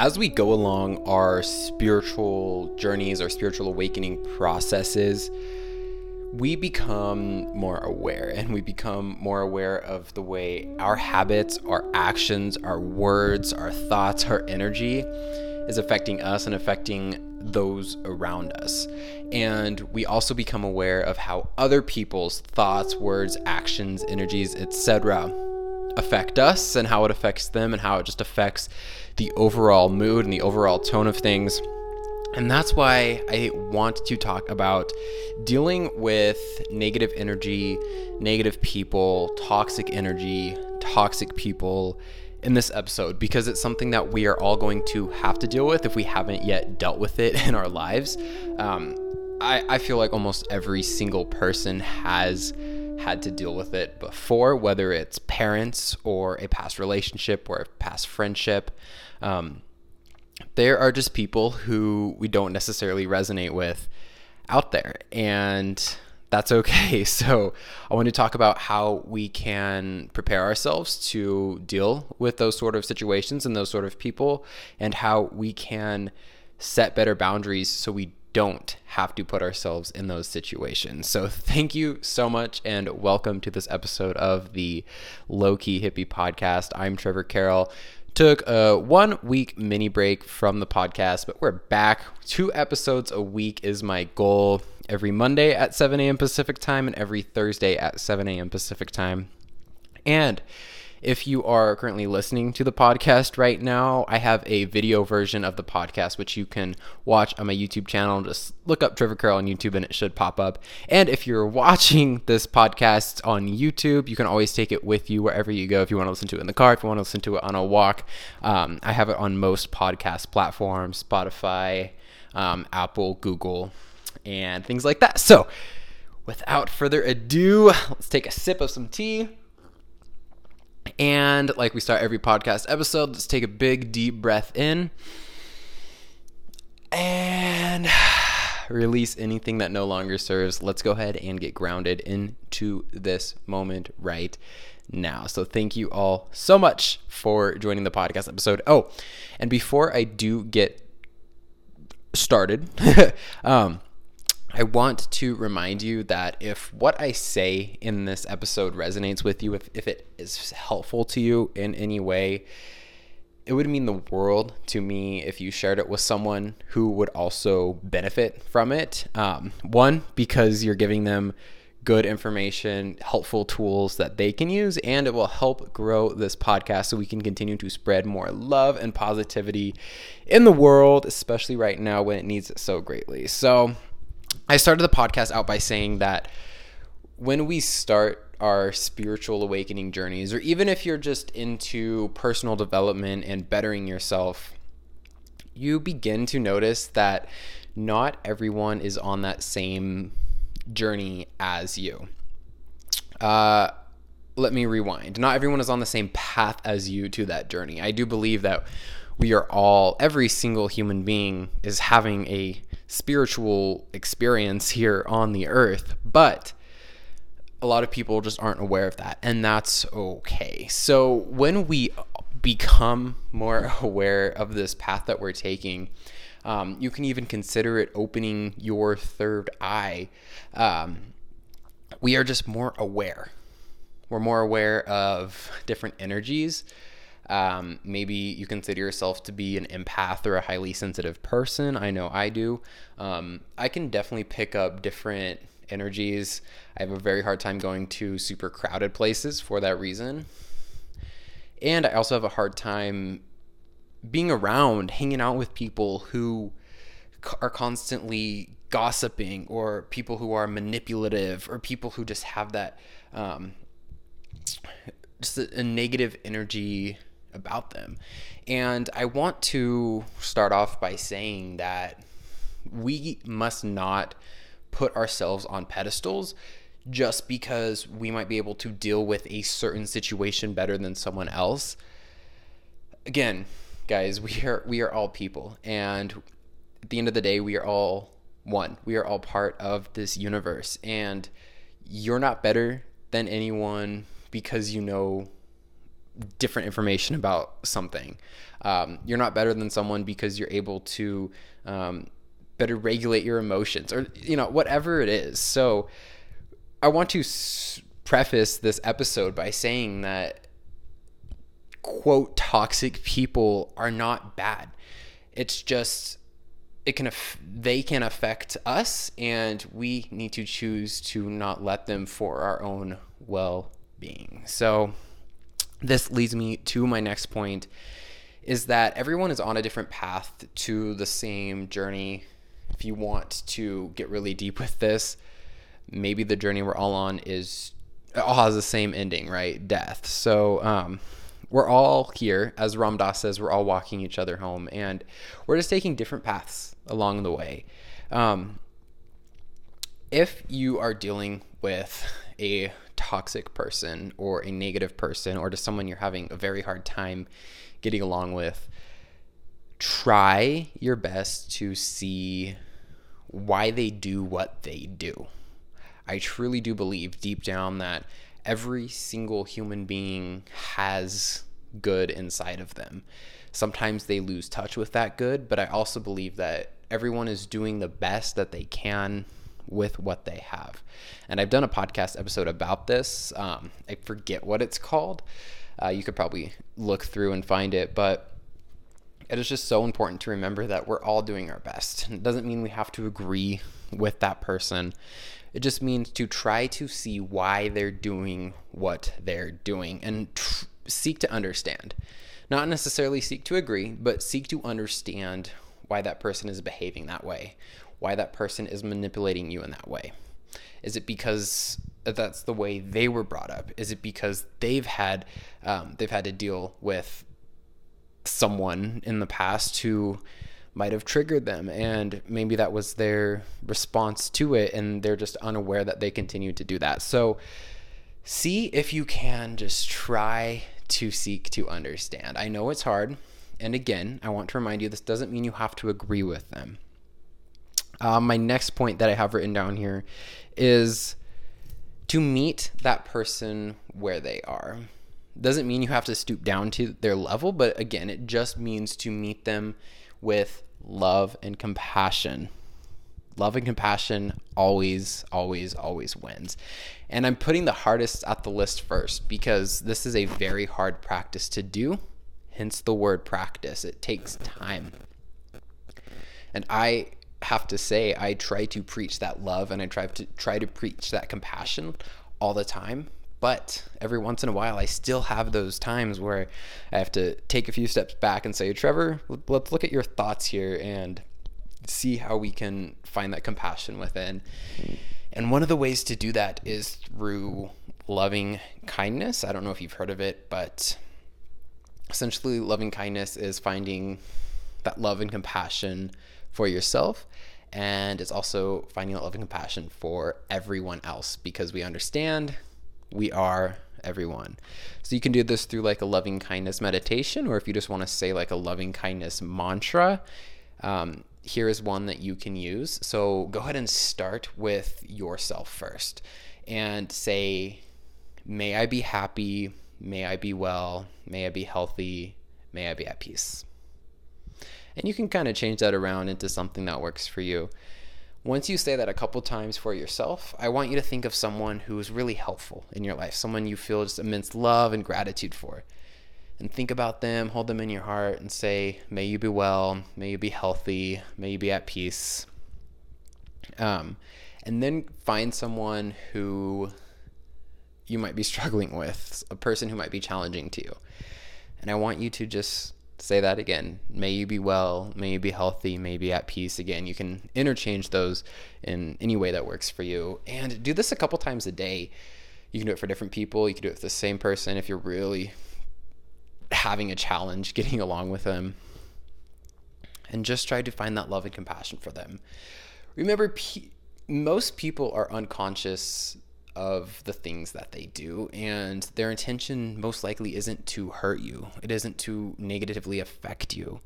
as we go along our spiritual journeys, our spiritual awakening processes, we become more aware and we become more aware of the way our habits, our actions, our words, our thoughts, our energy is affecting us and affecting those around us. And we also become aware of how other people's thoughts, words, actions, energies, etc. affect us and how it affects them and how it just affects the overall mood and the overall tone of things. And that's why I want to talk about dealing with negative energy, negative people, toxic energy, toxic people in this episode because it's something that we are all going to have to deal with if we haven't yet dealt with it in our lives. Um, I, I feel like almost every single person has had to deal with it before, whether it's parents or a past relationship or a past friendship. Um, there are just people who we don't necessarily resonate with out there. And that's okay. So, I want to talk about how we can prepare ourselves to deal with those sort of situations and those sort of people, and how we can set better boundaries so we don't have to put ourselves in those situations. So, thank you so much, and welcome to this episode of the Low Key Hippie Podcast. I'm Trevor Carroll. Took a one week mini break from the podcast, but we're back. Two episodes a week is my goal every Monday at 7 a.m. Pacific time and every Thursday at 7 a.m. Pacific time. And if you are currently listening to the podcast right now, I have a video version of the podcast which you can watch on my YouTube channel. Just look up Trevor Carroll on YouTube and it should pop up. And if you're watching this podcast on YouTube, you can always take it with you wherever you go. If you want to listen to it in the car, if you want to listen to it on a walk, um, I have it on most podcast platforms Spotify, um, Apple, Google, and things like that. So, without further ado, let's take a sip of some tea. And like we start every podcast episode, let's take a big deep breath in and release anything that no longer serves. Let's go ahead and get grounded into this moment right now. So thank you all so much for joining the podcast episode. Oh, and before I do get started, um, I want to remind you that if what I say in this episode resonates with you, if, if it is helpful to you in any way, it would mean the world to me if you shared it with someone who would also benefit from it. Um, one, because you're giving them good information, helpful tools that they can use, and it will help grow this podcast so we can continue to spread more love and positivity in the world, especially right now when it needs it so greatly. So, I started the podcast out by saying that when we start our spiritual awakening journeys, or even if you're just into personal development and bettering yourself, you begin to notice that not everyone is on that same journey as you. Uh, let me rewind. Not everyone is on the same path as you to that journey. I do believe that we are all, every single human being is having a spiritual experience here on the earth, but a lot of people just aren't aware of that, and that's okay. So when we become more aware of this path that we're taking, um, you can even consider it opening your third eye. Um, we are just more aware. We're more aware of different energies. Um, maybe you consider yourself to be an empath or a highly sensitive person. I know I do. Um, I can definitely pick up different energies. I have a very hard time going to super crowded places for that reason. And I also have a hard time being around, hanging out with people who are constantly gossiping or people who are manipulative or people who just have that um, just a, a negative energy about them. And I want to start off by saying that we must not put ourselves on pedestals just because we might be able to deal with a certain situation better than someone else. Again, guys, we are we are all people and at the end of the day we are all one. We are all part of this universe and you're not better than anyone because you know different information about something. Um, you're not better than someone because you're able to um, better regulate your emotions or, you know, whatever it is. So I want to preface this episode by saying that, quote, toxic people are not bad. It's just, it can they can affect us and we need to choose to not let them for our own well-being so this leads me to my next point is that everyone is on a different path to the same journey. If you want to get really deep with this, maybe the journey we're all on is all has the same ending, right? Death. So um, we're all here, as Ram Dass says, we're all walking each other home, and we're just taking different paths along the way. Um, if you are dealing with a toxic person or a negative person or to someone you're having a very hard time getting along with, try your best to see why they do what they do. I truly do believe deep down that every single human being has good inside of them. Sometimes they lose touch with that good, but I also believe that everyone is doing the best that they can with what they have. And I've done a podcast episode about this. Um, I forget what it's called. Uh, you could probably look through and find it, but it is just so important to remember that we're all doing our best. It doesn't mean we have to agree with that person. It just means to try to see why they're doing what they're doing and tr- seek to understand. Not necessarily seek to agree, but seek to understand why that person is behaving that way why that person is manipulating you in that way. Is it because that's the way they were brought up? Is it because they've had um, they've had to deal with someone in the past who might have triggered them and maybe that was their response to it and they're just unaware that they continue to do that. So see if you can just try to seek to understand. I know it's hard. And again, I want to remind you this doesn't mean you have to agree with them. Uh, my next point that I have written down here is to meet that person where they are. Doesn't mean you have to stoop down to their level, but again, it just means to meet them with love and compassion. Love and compassion always, always, always wins. And I'm putting the hardest at the list first because this is a very hard practice to do, hence the word practice. It takes time. And I have to say I try to preach that love and I try to try to preach that compassion all the time. But every once in a while, I still have those times where I have to take a few steps back and say, Trevor, let's look at your thoughts here and see how we can find that compassion within. And one of the ways to do that is through loving kindness. I don't know if you've heard of it, but essentially, loving kindness is finding that love and compassion for yourself and it's also finding that love and compassion for everyone else because we understand we are everyone. So you can do this through like a loving kindness meditation, or if you just want to say like a loving kindness mantra, um, here is one that you can use. So go ahead and start with yourself first and say, May I be happy, may I be well, may I be healthy, may I be at peace. And you can kind of change that around into something that works for you. Once you say that a couple times for yourself, I want you to think of someone who is really helpful in your life, someone you feel just immense love and gratitude for. And think about them, hold them in your heart, and say, May you be well, may you be healthy, may you be at peace. Um, and then find someone who you might be struggling with, a person who might be challenging to you. And I want you to just say that again. May you be well, may you be healthy, may you be at peace. Again, you can interchange those in any way that works for you. And do this a couple times a day. You can do it for different people. You can do it with the same person if you're really having a challenge getting along with them. And just try to find that love and compassion for them. Remember, pe- most people are unconscious of the things that they do and their intention most likely isn't to hurt you it isn't to negatively affect you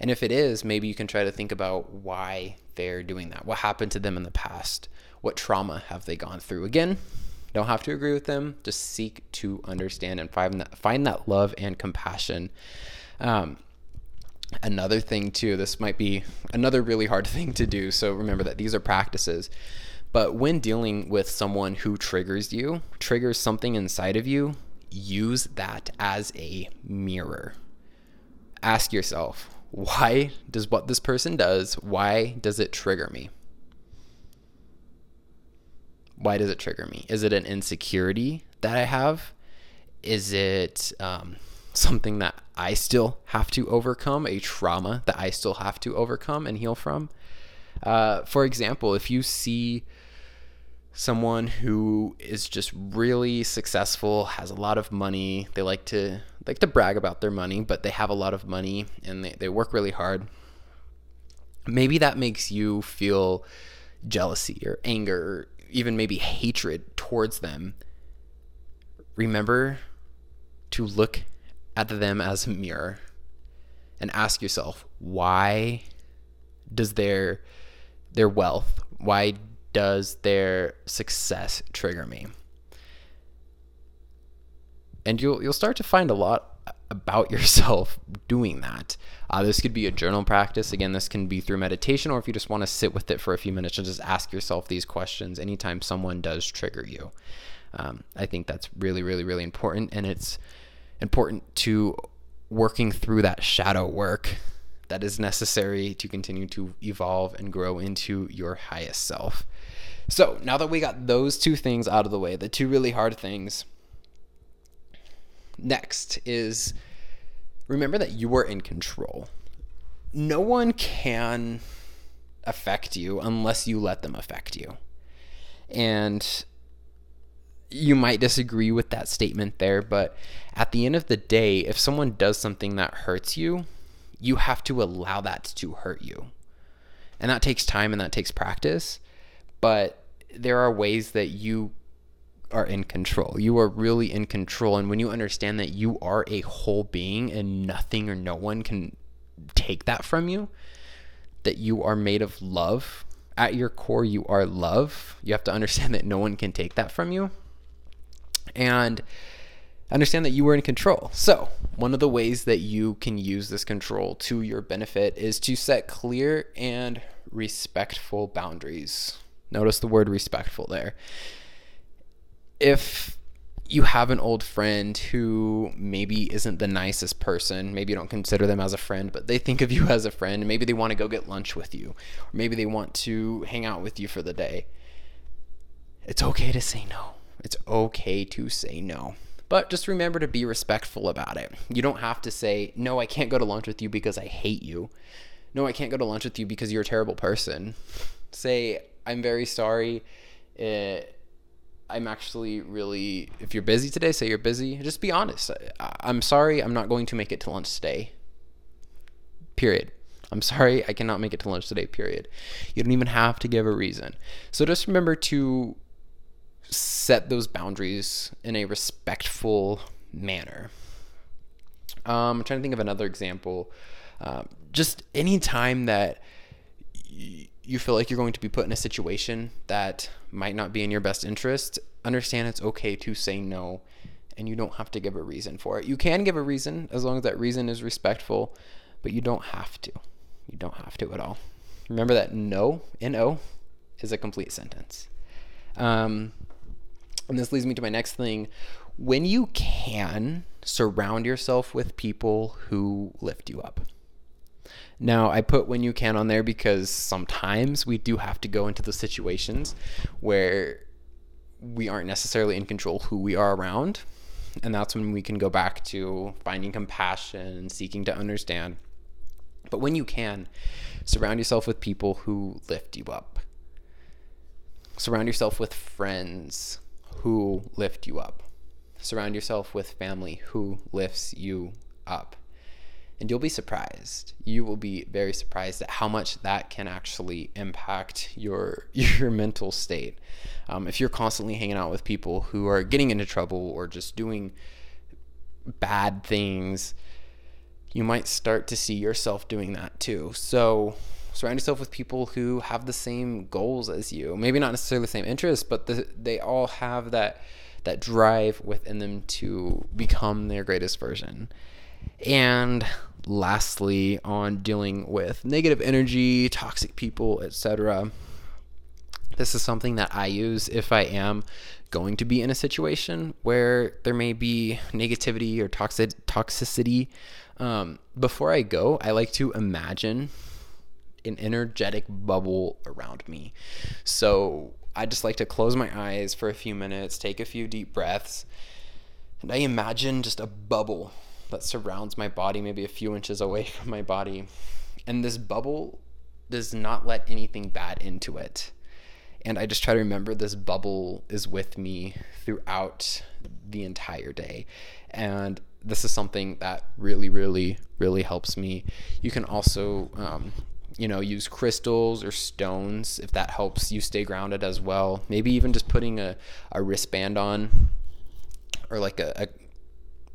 and if it is maybe you can try to think about why they're doing that what happened to them in the past what trauma have they gone through again don't have to agree with them. Just seek to understand and find that, find that love and compassion. Um, another thing, too, this might be another really hard thing to do. So remember that these are practices. But when dealing with someone who triggers you, triggers something inside of you, use that as a mirror. Ask yourself, why does what this person does, why does it trigger me? Why does it trigger me? Is it an insecurity that I have? Is it um, something that I still have to overcome, a trauma that I still have to overcome and heal from? Uh, for example, if you see someone who is just really successful, has a lot of money, they like to like to brag about their money, but they have a lot of money and they, they work really hard. Maybe that makes you feel jealousy or anger or even maybe hatred towards them. Remember to look at them as a mirror and ask yourself, why does their their wealth, why does their success trigger me? And you'll you'll start to find a lot about yourself doing that. Uh, this could be a journal practice. Again, this can be through meditation, or if you just want to sit with it for a few minutes and just ask yourself these questions anytime someone does trigger you. Um, I think that's really, really, really important. And it's important to working through that shadow work that is necessary to continue to evolve and grow into your highest self. So now that we got those two things out of the way, the two really hard things, next is remember that you are in control. No one can affect you unless you let them affect you. And you might disagree with that statement there, but at the end of the day, if someone does something that hurts you, you have to allow that to hurt you. And that takes time and that takes practice, but there are ways that you are in control. You are really in control. And when you understand that you are a whole being and nothing or no one can take that from you, that you are made of love, at your core, you are love. You have to understand that no one can take that from you. And understand that you are in control. So, one of the ways that you can use this control to your benefit is to set clear and respectful boundaries. Notice the word respectful there if you have an old friend who maybe isn't the nicest person, maybe you don't consider them as a friend, but they think of you as a friend, maybe they want to go get lunch with you, or maybe they want to hang out with you for the day. It's okay to say no. It's okay to say no. But just remember to be respectful about it. You don't have to say, no, I can't go to lunch with you because I hate you. No, I can't go to lunch with you because you're a terrible person. Say, I'm very sorry. It, I'm actually really, if you're busy today, say you're busy. Just be honest. I, I'm sorry, I'm not going to make it to lunch today. Period. I'm sorry, I cannot make it to lunch today, period. You don't even have to give a reason. So just remember to set those boundaries in a respectful manner. Um, I'm trying to think of another example. Um, just any time that y- you feel like you're going to be put in a situation that might not be in your best interest, understand it's okay to say no and you don't have to give a reason for it. You can give a reason as long as that reason is respectful, but you don't have to. You don't have to at all. Remember that no, N-O, is a complete sentence. Um, and this leads me to my next thing. When you can, surround yourself with people who lift you up. Now, I put when you can on there because sometimes we do have to go into the situations where we aren't necessarily in control who we are around. And that's when we can go back to finding compassion, seeking to understand. But when you can, surround yourself with people who lift you up. Surround yourself with friends who lift you up. Surround yourself with family who lifts you up and you'll be surprised. You will be very surprised at how much that can actually impact your your mental state. Um, if you're constantly hanging out with people who are getting into trouble or just doing bad things, you might start to see yourself doing that too. So surround yourself with people who have the same goals as you. Maybe not necessarily the same interests, but the, they all have that that drive within them to become their greatest version. And lastly, on dealing with negative energy, toxic people, etc. This is something that I use if I am going to be in a situation where there may be negativity or toxic toxicity. Um, before I go, I like to imagine an energetic bubble around me. So I just like to close my eyes for a few minutes, take a few deep breaths, and I imagine just a bubble that surrounds my body, maybe a few inches away from my body. And this bubble does not let anything bad into it. And I just try to remember this bubble is with me throughout the entire day. And this is something that really, really, really helps me. You can also um, you know, use crystals or stones if that helps you stay grounded as well. Maybe even just putting a, a wristband on or like a, a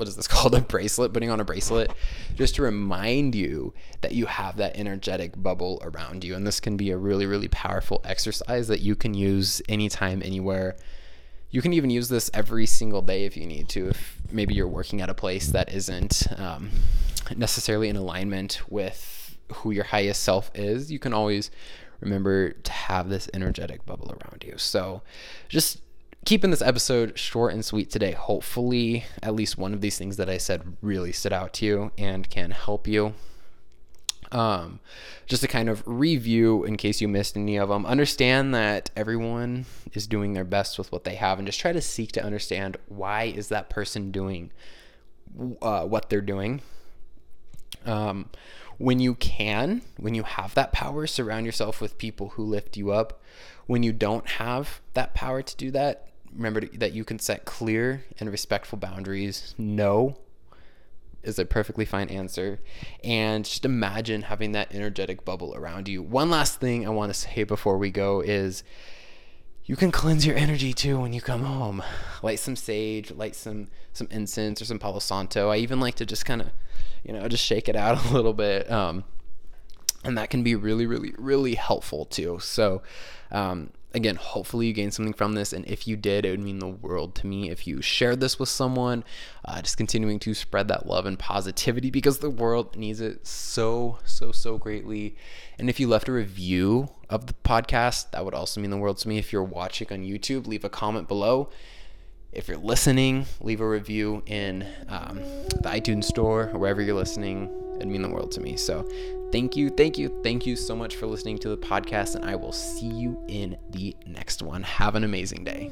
what is this called? A bracelet putting on a bracelet just to remind you that you have that energetic bubble around you. And this can be a really really powerful exercise that you can use anytime anywhere. You can even use this every single day if you need to if maybe you're working at a place that isn't um, necessarily in alignment with who your highest self is, you can always remember to have this energetic bubble around you. So just keeping this episode short and sweet today. Hopefully, at least one of these things that I said really stood out to you and can help you. Um, just to kind of review in case you missed any of them, understand that everyone is doing their best with what they have and just try to seek to understand why is that person doing uh, what they're doing. Um, when you can, when you have that power, surround yourself with people who lift you up. When you don't have that power to do that, remember that you can set clear and respectful boundaries. No is a perfectly fine answer. And just imagine having that energetic bubble around you. One last thing I want to say before we go is you can cleanse your energy too when you come home. Light some sage, light some some incense or some Palo Santo. I even like to just kind of you know, just shake it out a little bit. Um, and that can be really, really, really helpful too. So, um, again, hopefully you gained something from this. And if you did, it would mean the world to me if you shared this with someone. Uh, just continuing to spread that love and positivity because the world needs it so, so, so greatly. And if you left a review of the podcast, that would also mean the world to me. If you're watching on YouTube, leave a comment below if you're listening, leave a review in um, the iTunes store or wherever you're listening. It'd mean the world to me. So thank you, thank you, thank you so much for listening to the podcast, and I will see you in the next one. Have an amazing day.